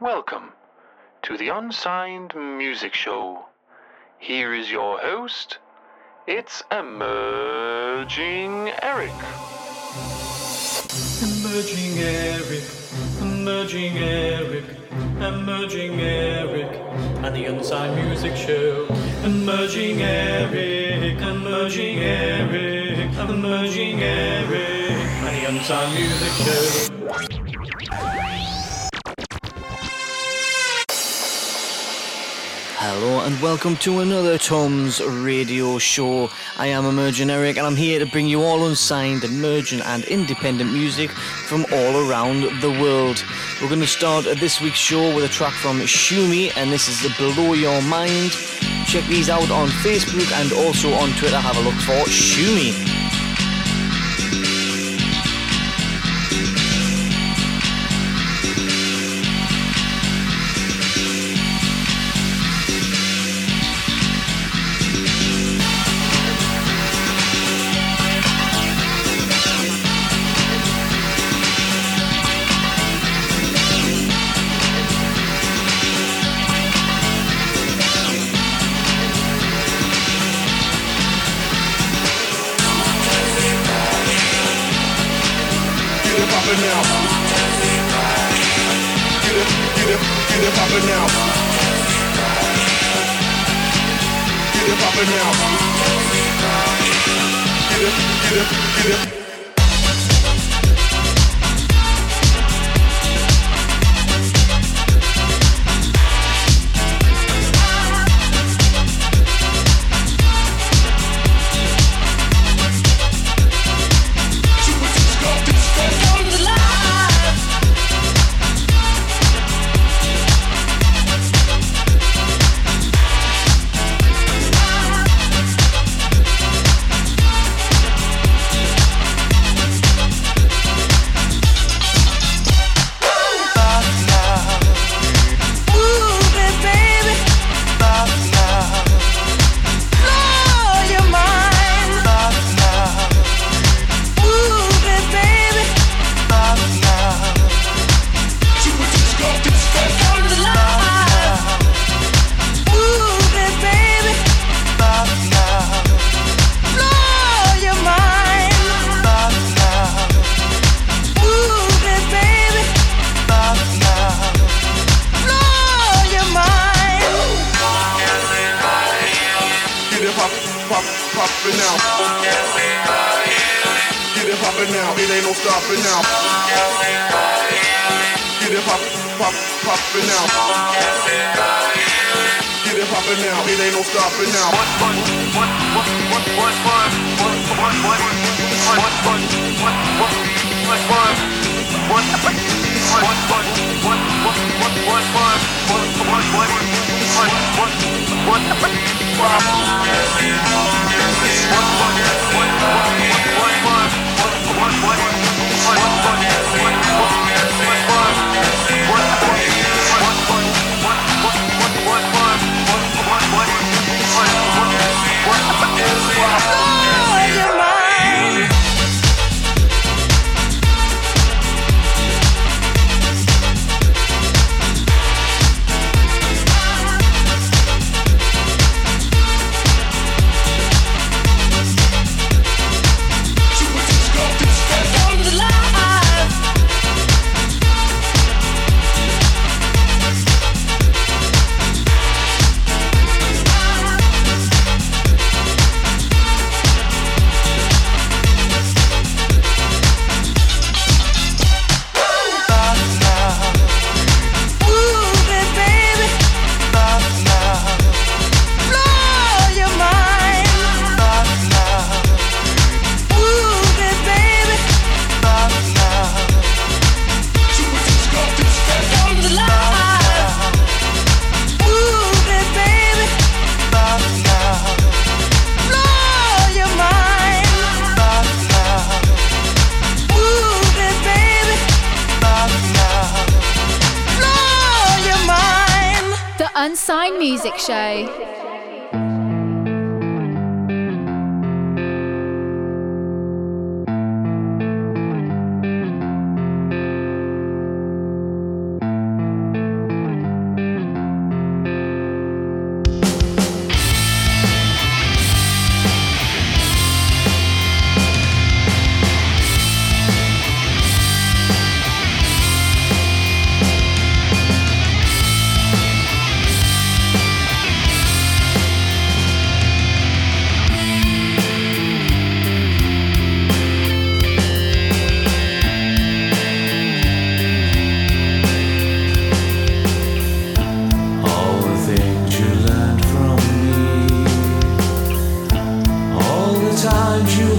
Welcome to the Unsigned Music Show. Here is your host. It's Emerging Eric. Emerging Eric, Emerging Eric, Emerging Eric, and the Unsigned Music Show. Emerging Eric, Emerging Eric, Emerging Eric, and the Unsigned Music Show. Hello and welcome to another Tom's radio show. I am Emerging Eric and I'm here to bring you all unsigned, emergent and independent music from all around the world. We're going to start this week's show with a track from Shumi and this is the Below Your Mind. Check these out on Facebook and also on Twitter. Have a look for Shumi. find you.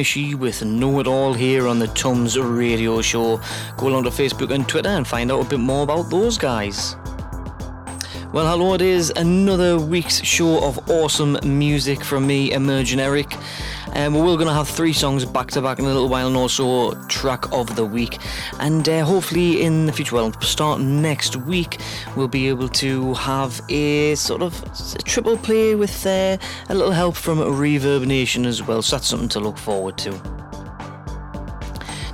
Nishi with Know It All here on the Tums Radio Show. Go along to Facebook and Twitter and find out a bit more about those guys. Well, hello, it is another week's show of awesome music from me, Emerging Eric. Um, we're going to have three songs back to back in a little while and also track of the week. And uh, hopefully, in the future, well, start next week, we'll be able to have a sort of a triple play with uh, a little help from ReverbNation as well. So that's something to look forward to.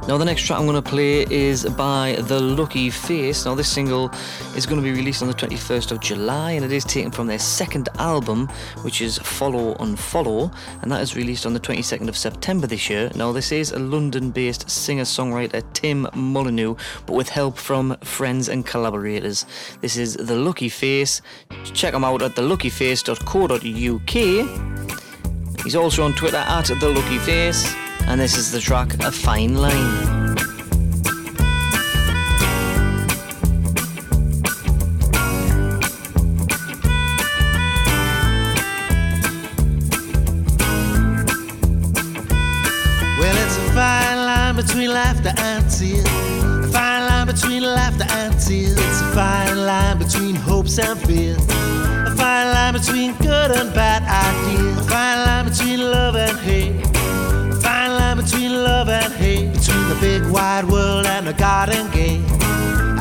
Now, the next track I'm going to play is by The Lucky Face. Now, this single is going to be released on the 21st of July and it is taken from their second album, which is Follow Unfollow, and that is released on the 22nd of September this year. Now, this is a London based singer songwriter Tim Molyneux, but with help from friends and collaborators. This is The Lucky Face. Check him out at theluckyface.co.uk. He's also on Twitter at The Lucky Face and this is the track A Fine Line.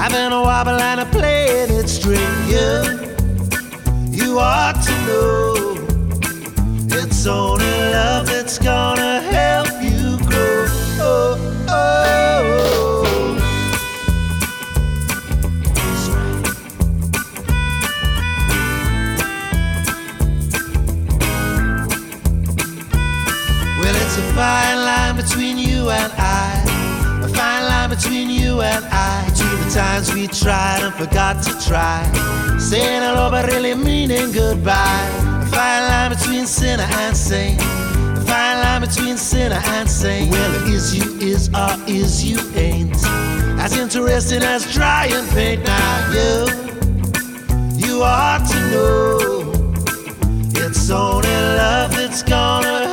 Having a wobble and a playing it straight. You, you ought to know. It's only love that's gonna help you grow. Oh, oh, That's right. Well, it's a fine line between you and I. A fine line between you and I. Times we tried and forgot to try. Saying hello, but really meaning goodbye. A fine line between sinner and saint. A fine line between sinner and saint. Well, it is you is or is you ain't. As interesting as dry and paint. Now you, you ought to know. It's only love that's gonna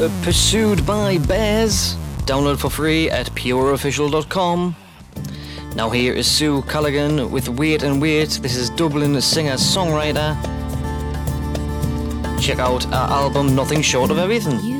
Uh, pursued by Bears. Download for free at pureofficial.com. Now here is Sue Culligan with Weird and Weird. This is Dublin singer-songwriter. Check out our album Nothing Short of Everything.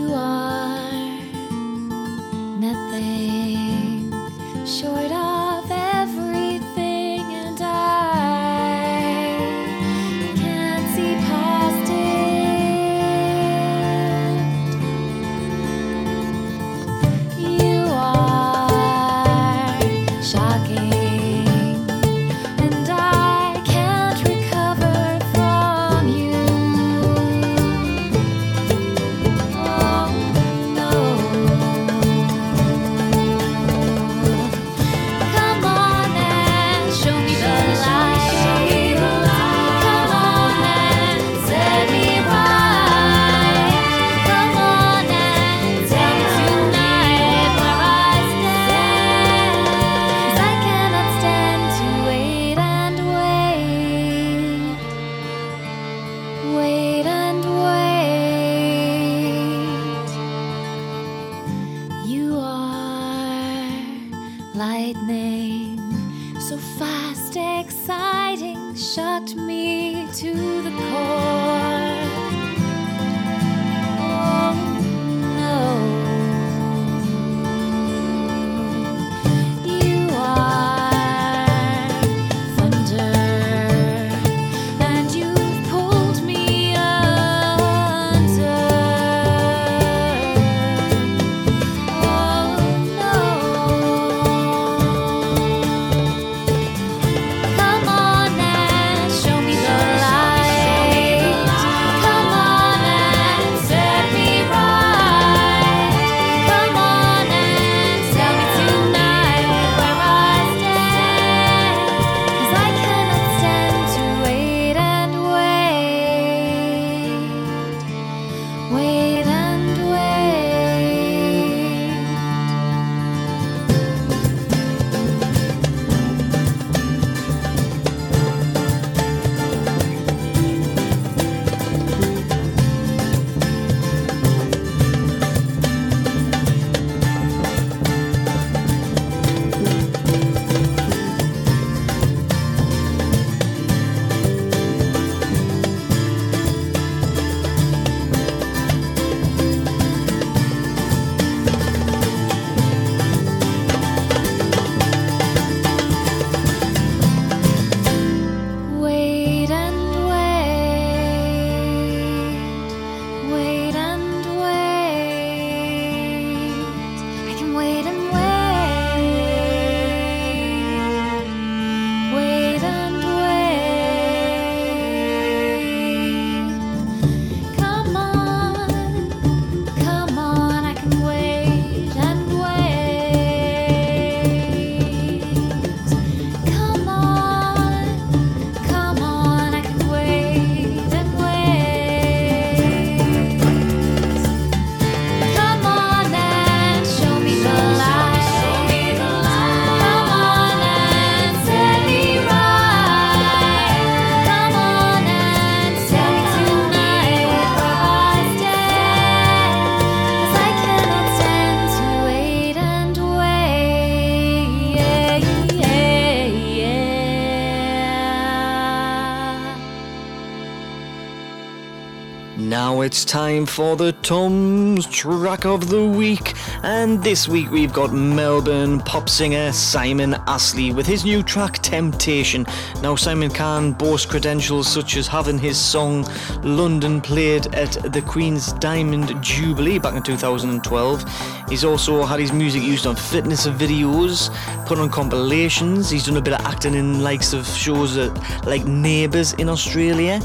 It's time for the Tom's track of the week, and this week we've got Melbourne pop singer Simon Astley with his new track Temptation. Now, Simon can boast credentials such as having his song London played at the Queen's Diamond Jubilee back in 2012. He's also had his music used on fitness videos, put on compilations. He's done a bit of acting in likes of shows that, like Neighbours in Australia,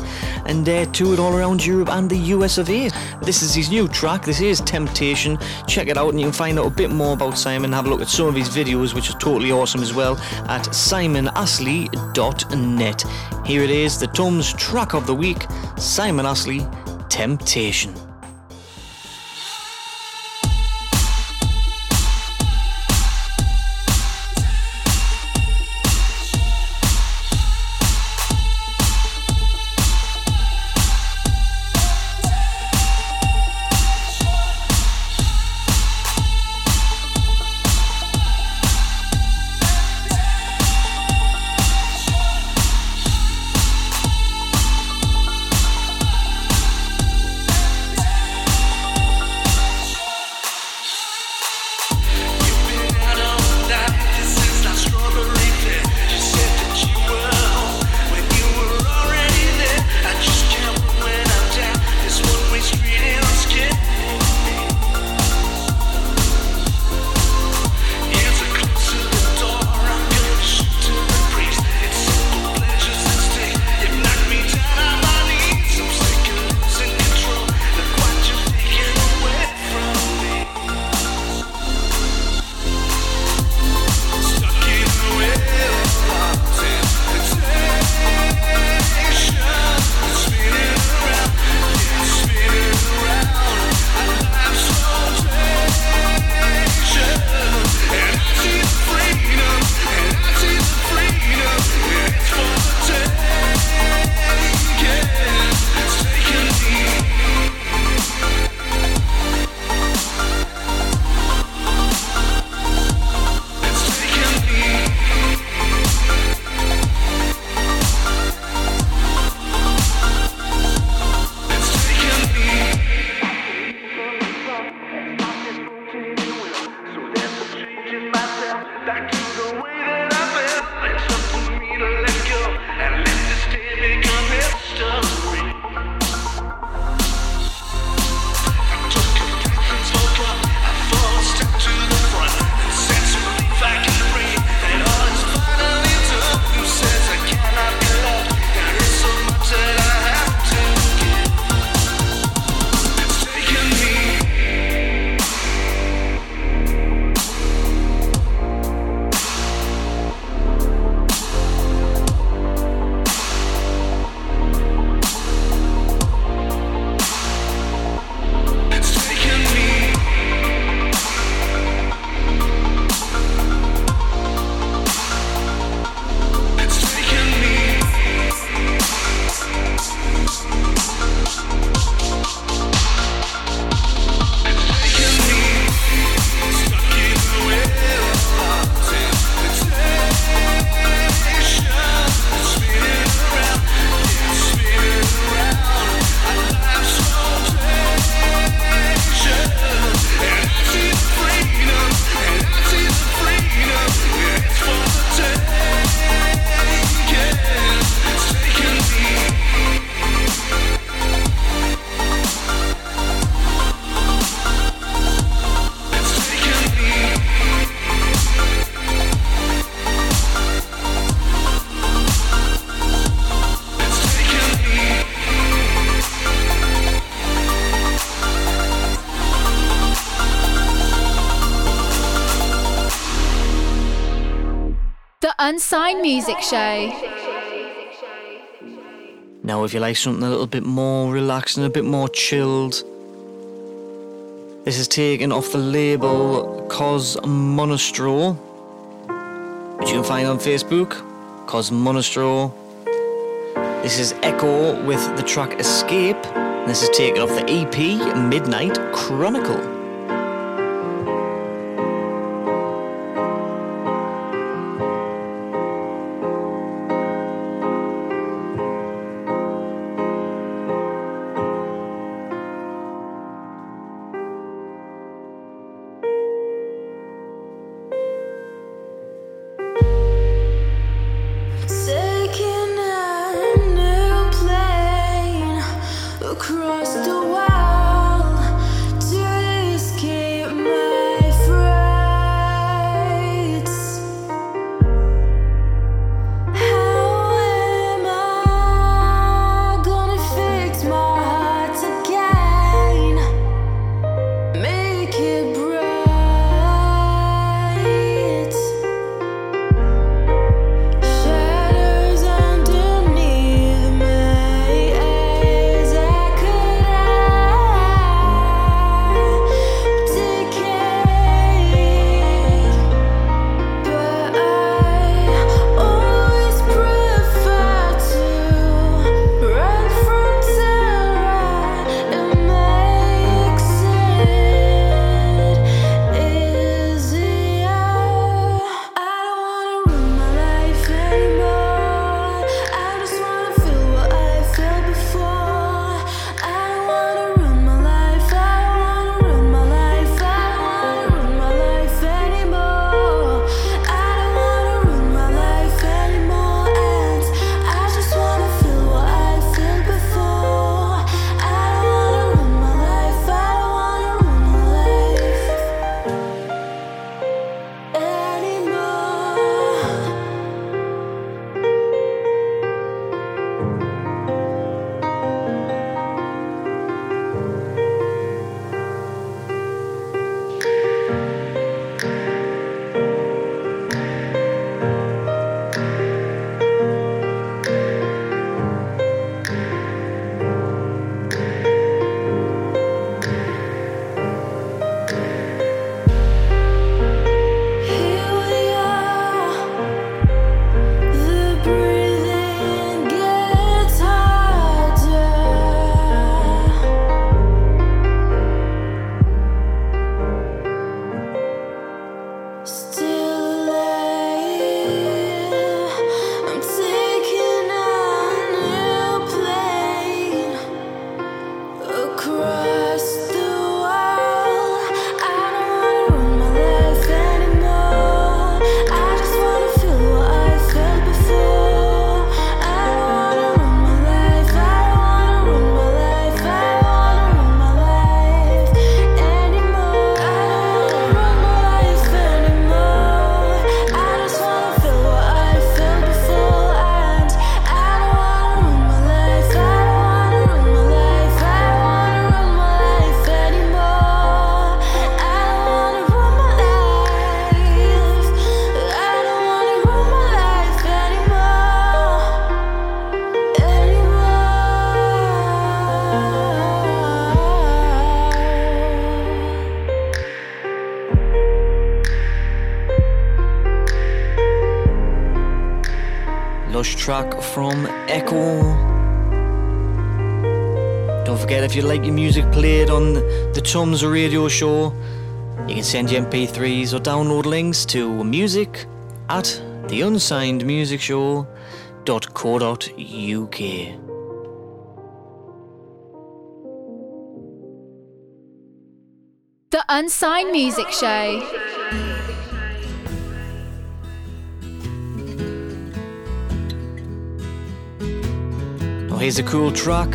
and uh, toured all around Europe and the US of A. This is his new track. This is Temptation. Check it out, and you can find out a bit more about Simon. Have a look at some of his videos, which are totally awesome as well, at simonastley.net. Here it is, the Tom's track of the week Simon Astley. Temptation. Show. Now, if you like something a little bit more relaxed and a bit more chilled, this is taken off the label Cos Monostro, which you can find on Facebook. Cos Monostro. This is Echo with the track Escape. This is taken off the EP Midnight Chronicle. Track from Echo. Don't forget if you like your music played on the Tums radio show, you can send your MP3s or download links to music at the unsigned music theunsignedmusicshow.co.uk. The Unsigned Music Show. Oh, here's a cool truck.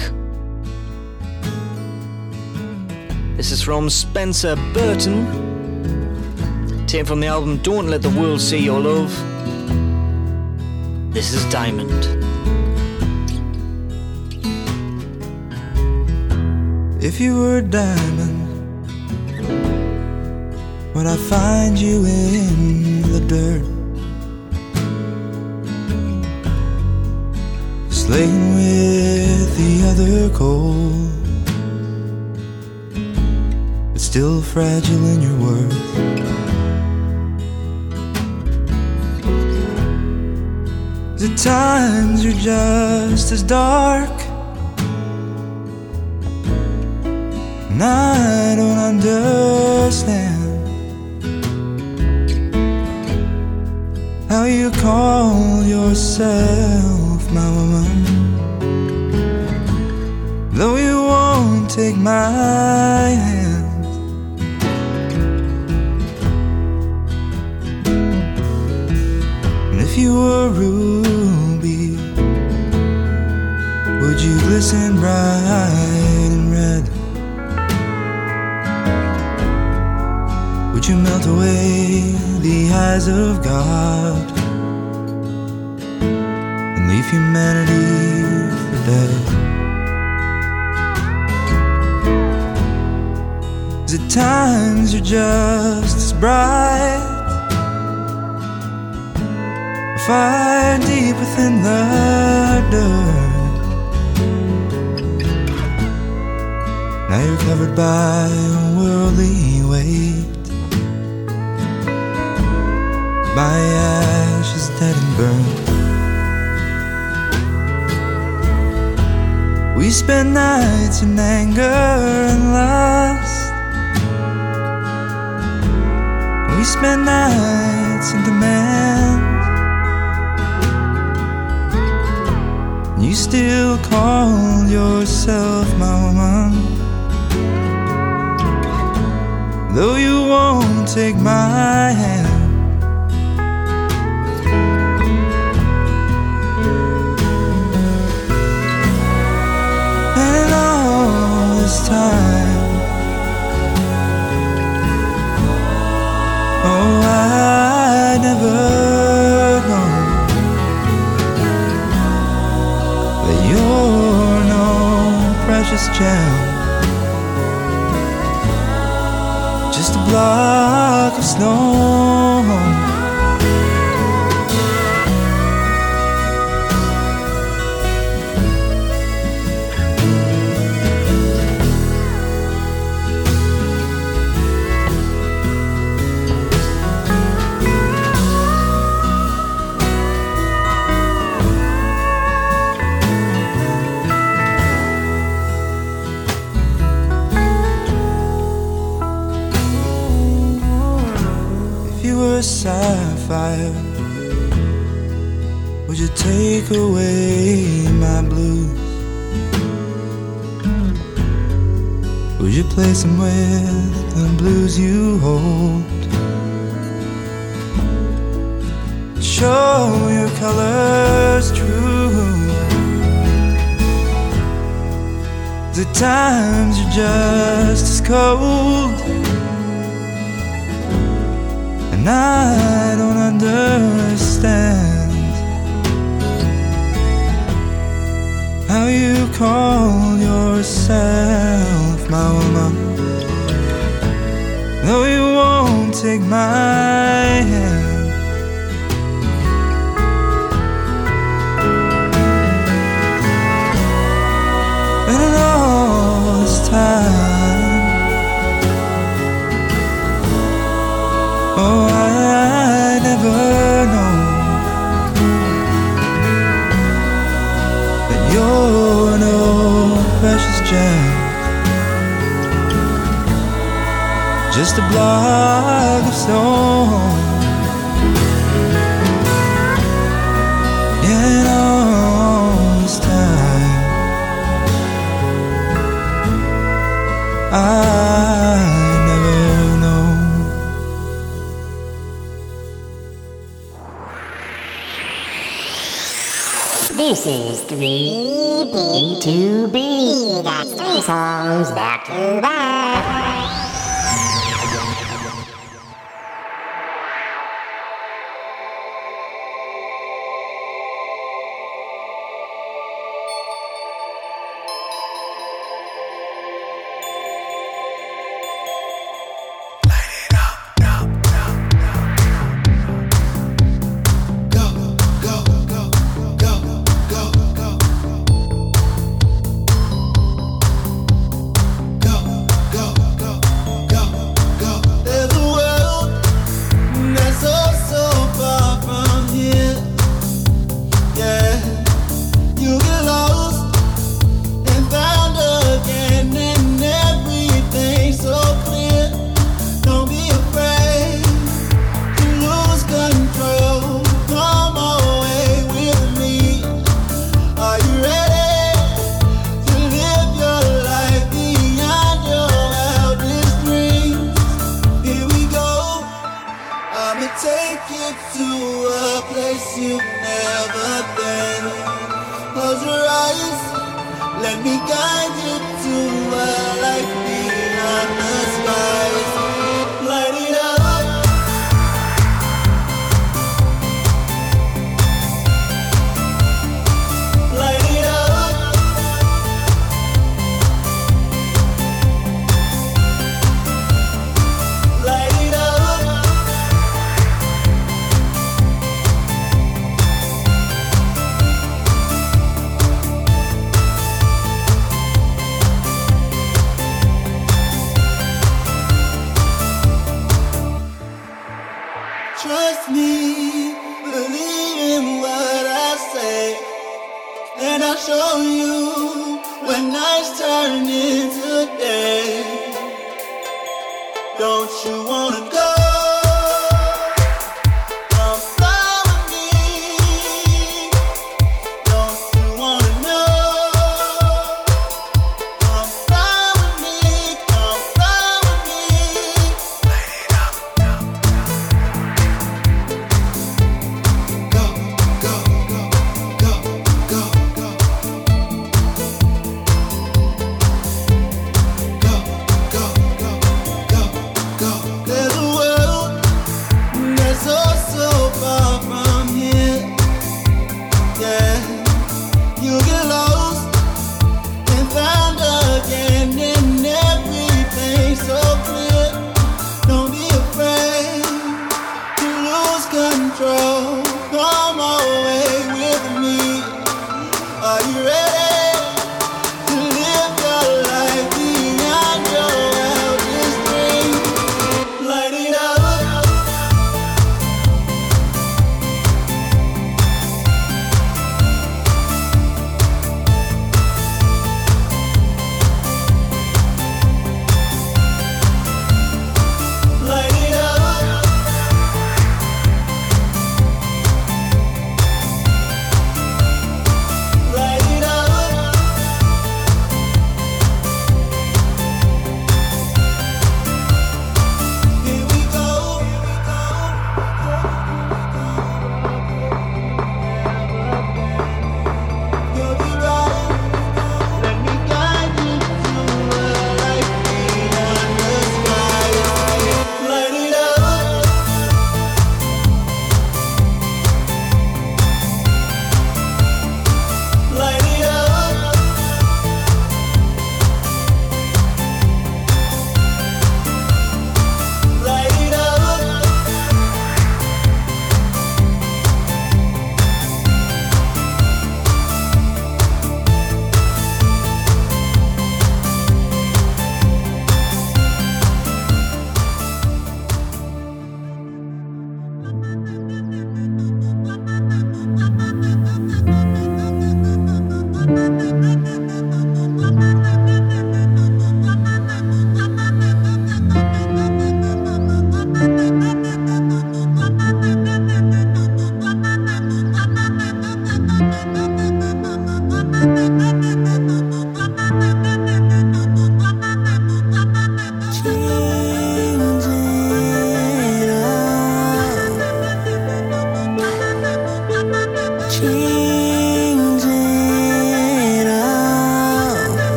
This is from Spencer Burton. Taken from the album Don't Let the World See Your Love. This is Diamond. If you were a diamond, would I find you in the dirt? Playing with the other coal. It's still fragile in your worth. The times are just as dark. And I don't understand how you call yourself my woman. Though you won't take my hand. And if you were ruby, would you glisten bright and red? Would you melt away the eyes of God leave humanity for dead? The times are just as bright, fire deep within the dirt. Now you're covered by a worldly weight. My ashes dead and burned. We spend nights in anger and lust. We spend nights in demand. You still call yourself my woman. Though you won't take my hand. Time, oh, I never know that you're no precious gem, just a block of snow. Them with the blues you hold? Show your colors true. The times are just as cold. And I don't understand how you call yourself my woman. Take my hand. And in all this time. Oh, I never just a block of stone. In all this time, I never know. This is 3B2B. That's three songs back to back. just me. Believe in what I say. And I'll show you when nights turn into day. Don't you wanna?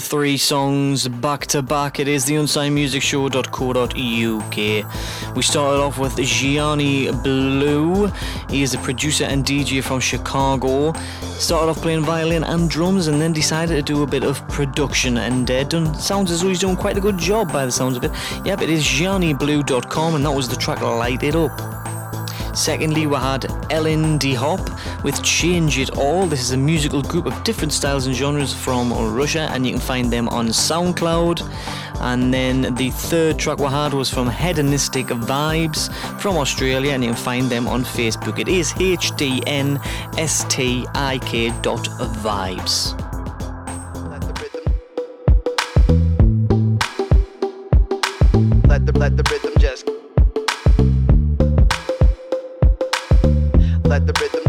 three songs back to back. It is the unsignedmusicshow.co.uk. We started off with Gianni Blue. He is a producer and DJ from Chicago. Started off playing violin and drums and then decided to do a bit of production and uh, done, sounds as though he's doing quite a good job by the sounds of it. Yep, it is gianniblue.com and that was the track Light It Up. Secondly, we had Ellen D Hop with Change It All. This is a musical group of different styles and genres from Russia, and you can find them on SoundCloud. And then the third track we had was from Hedonistic Vibes from Australia, and you can find them on Facebook. It is hdnstik dot vibes. let the rhythm let the rhythm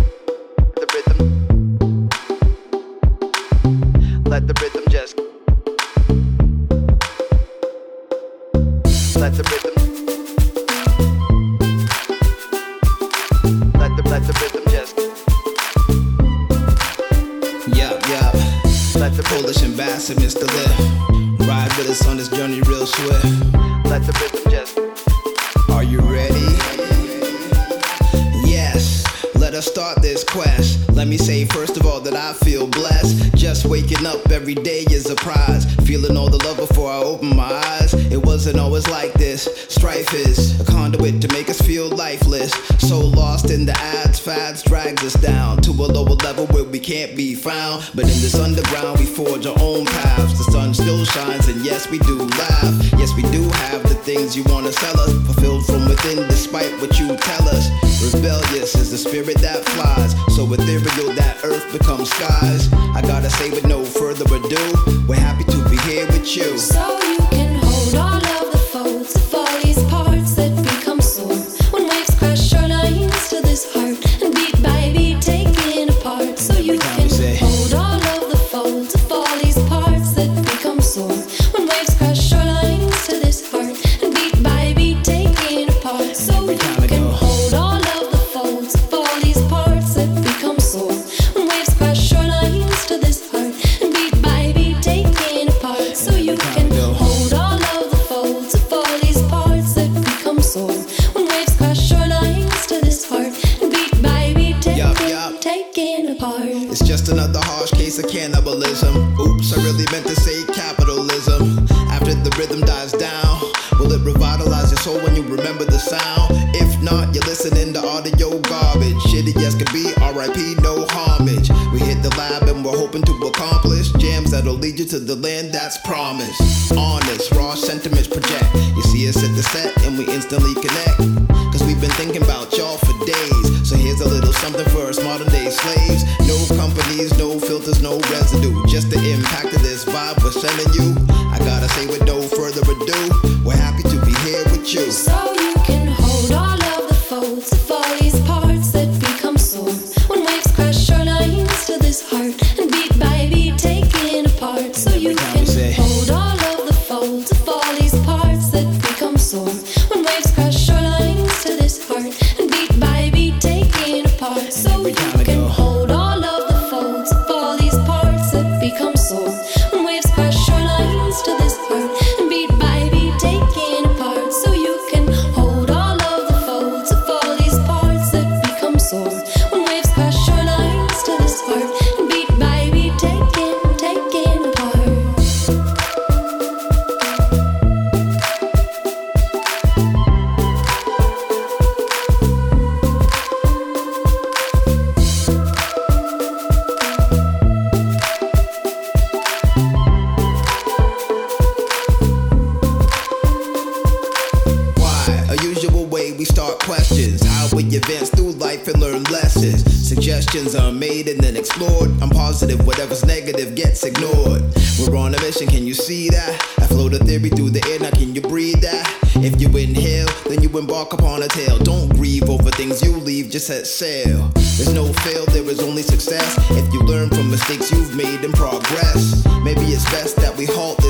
success. If you learn from mistakes you've made and progress, maybe it's best that we halt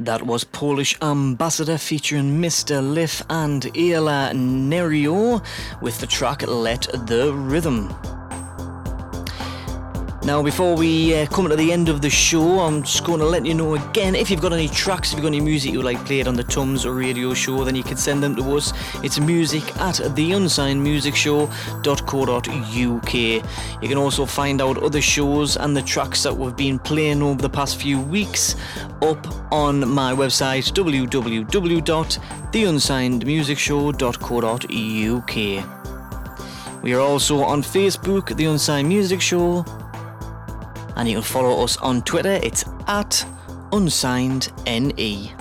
That was Polish Ambassador featuring Mr. Lif and Ayla Nerio with the track Let the Rhythm. Now, before we uh, come to the end of the show, I'm just going to let you know again if you've got any tracks, if you've got any music you like played on the Tums or radio show, then you can send them to us. It's music at theunsignedmusicshow.co.uk. You can also find out other shows and the tracks that we've been playing over the past few weeks up on my website www.theunsignedmusicshow.co.uk. We are also on Facebook, The Unsigned Music Show, and you can follow us on Twitter. It's at unsigned ne.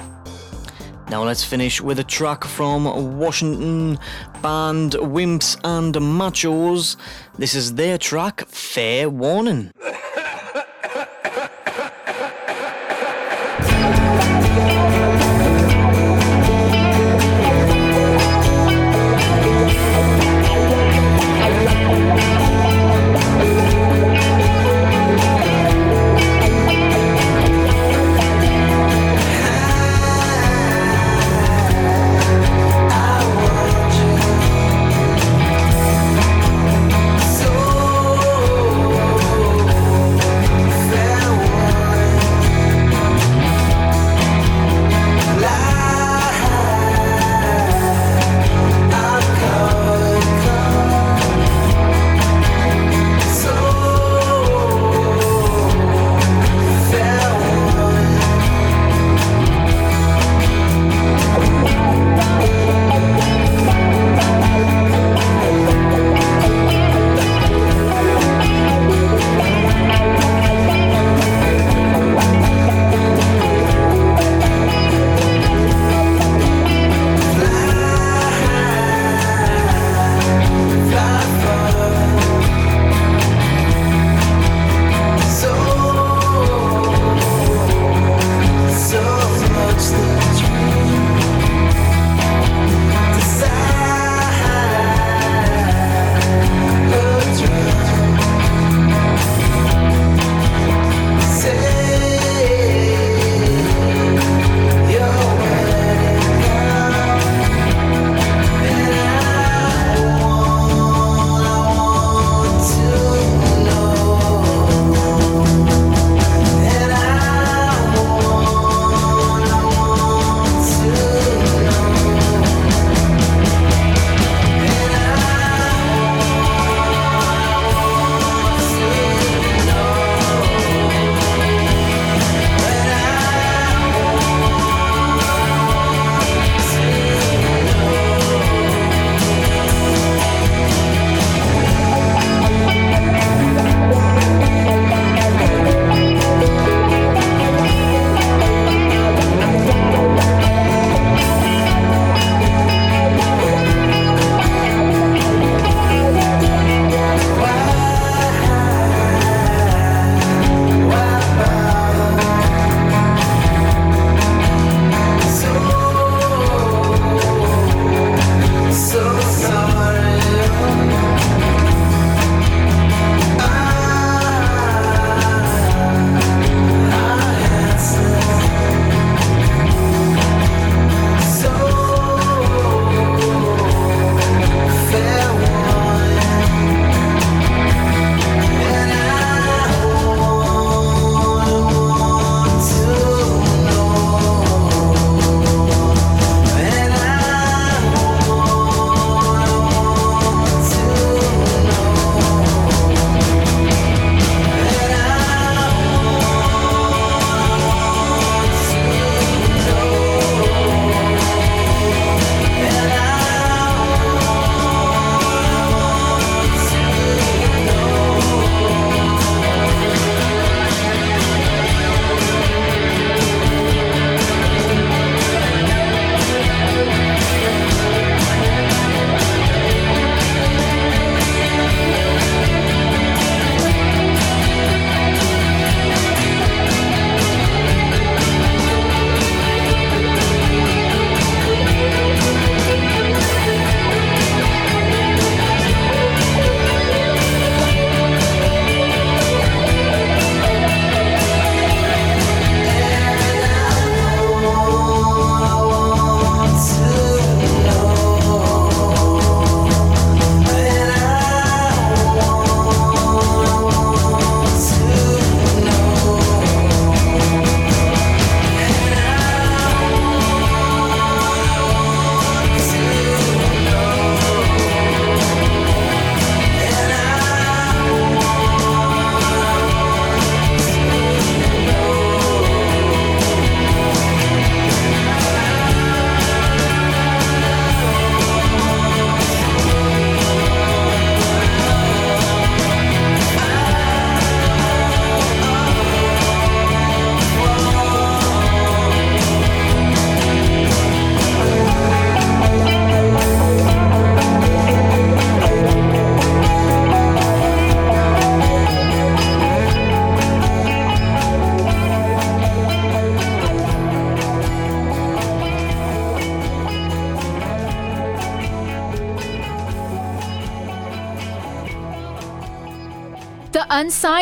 Now let's finish with a track from Washington band Wimps and Machos. This is their track, Fair Warning.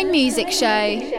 Music Show.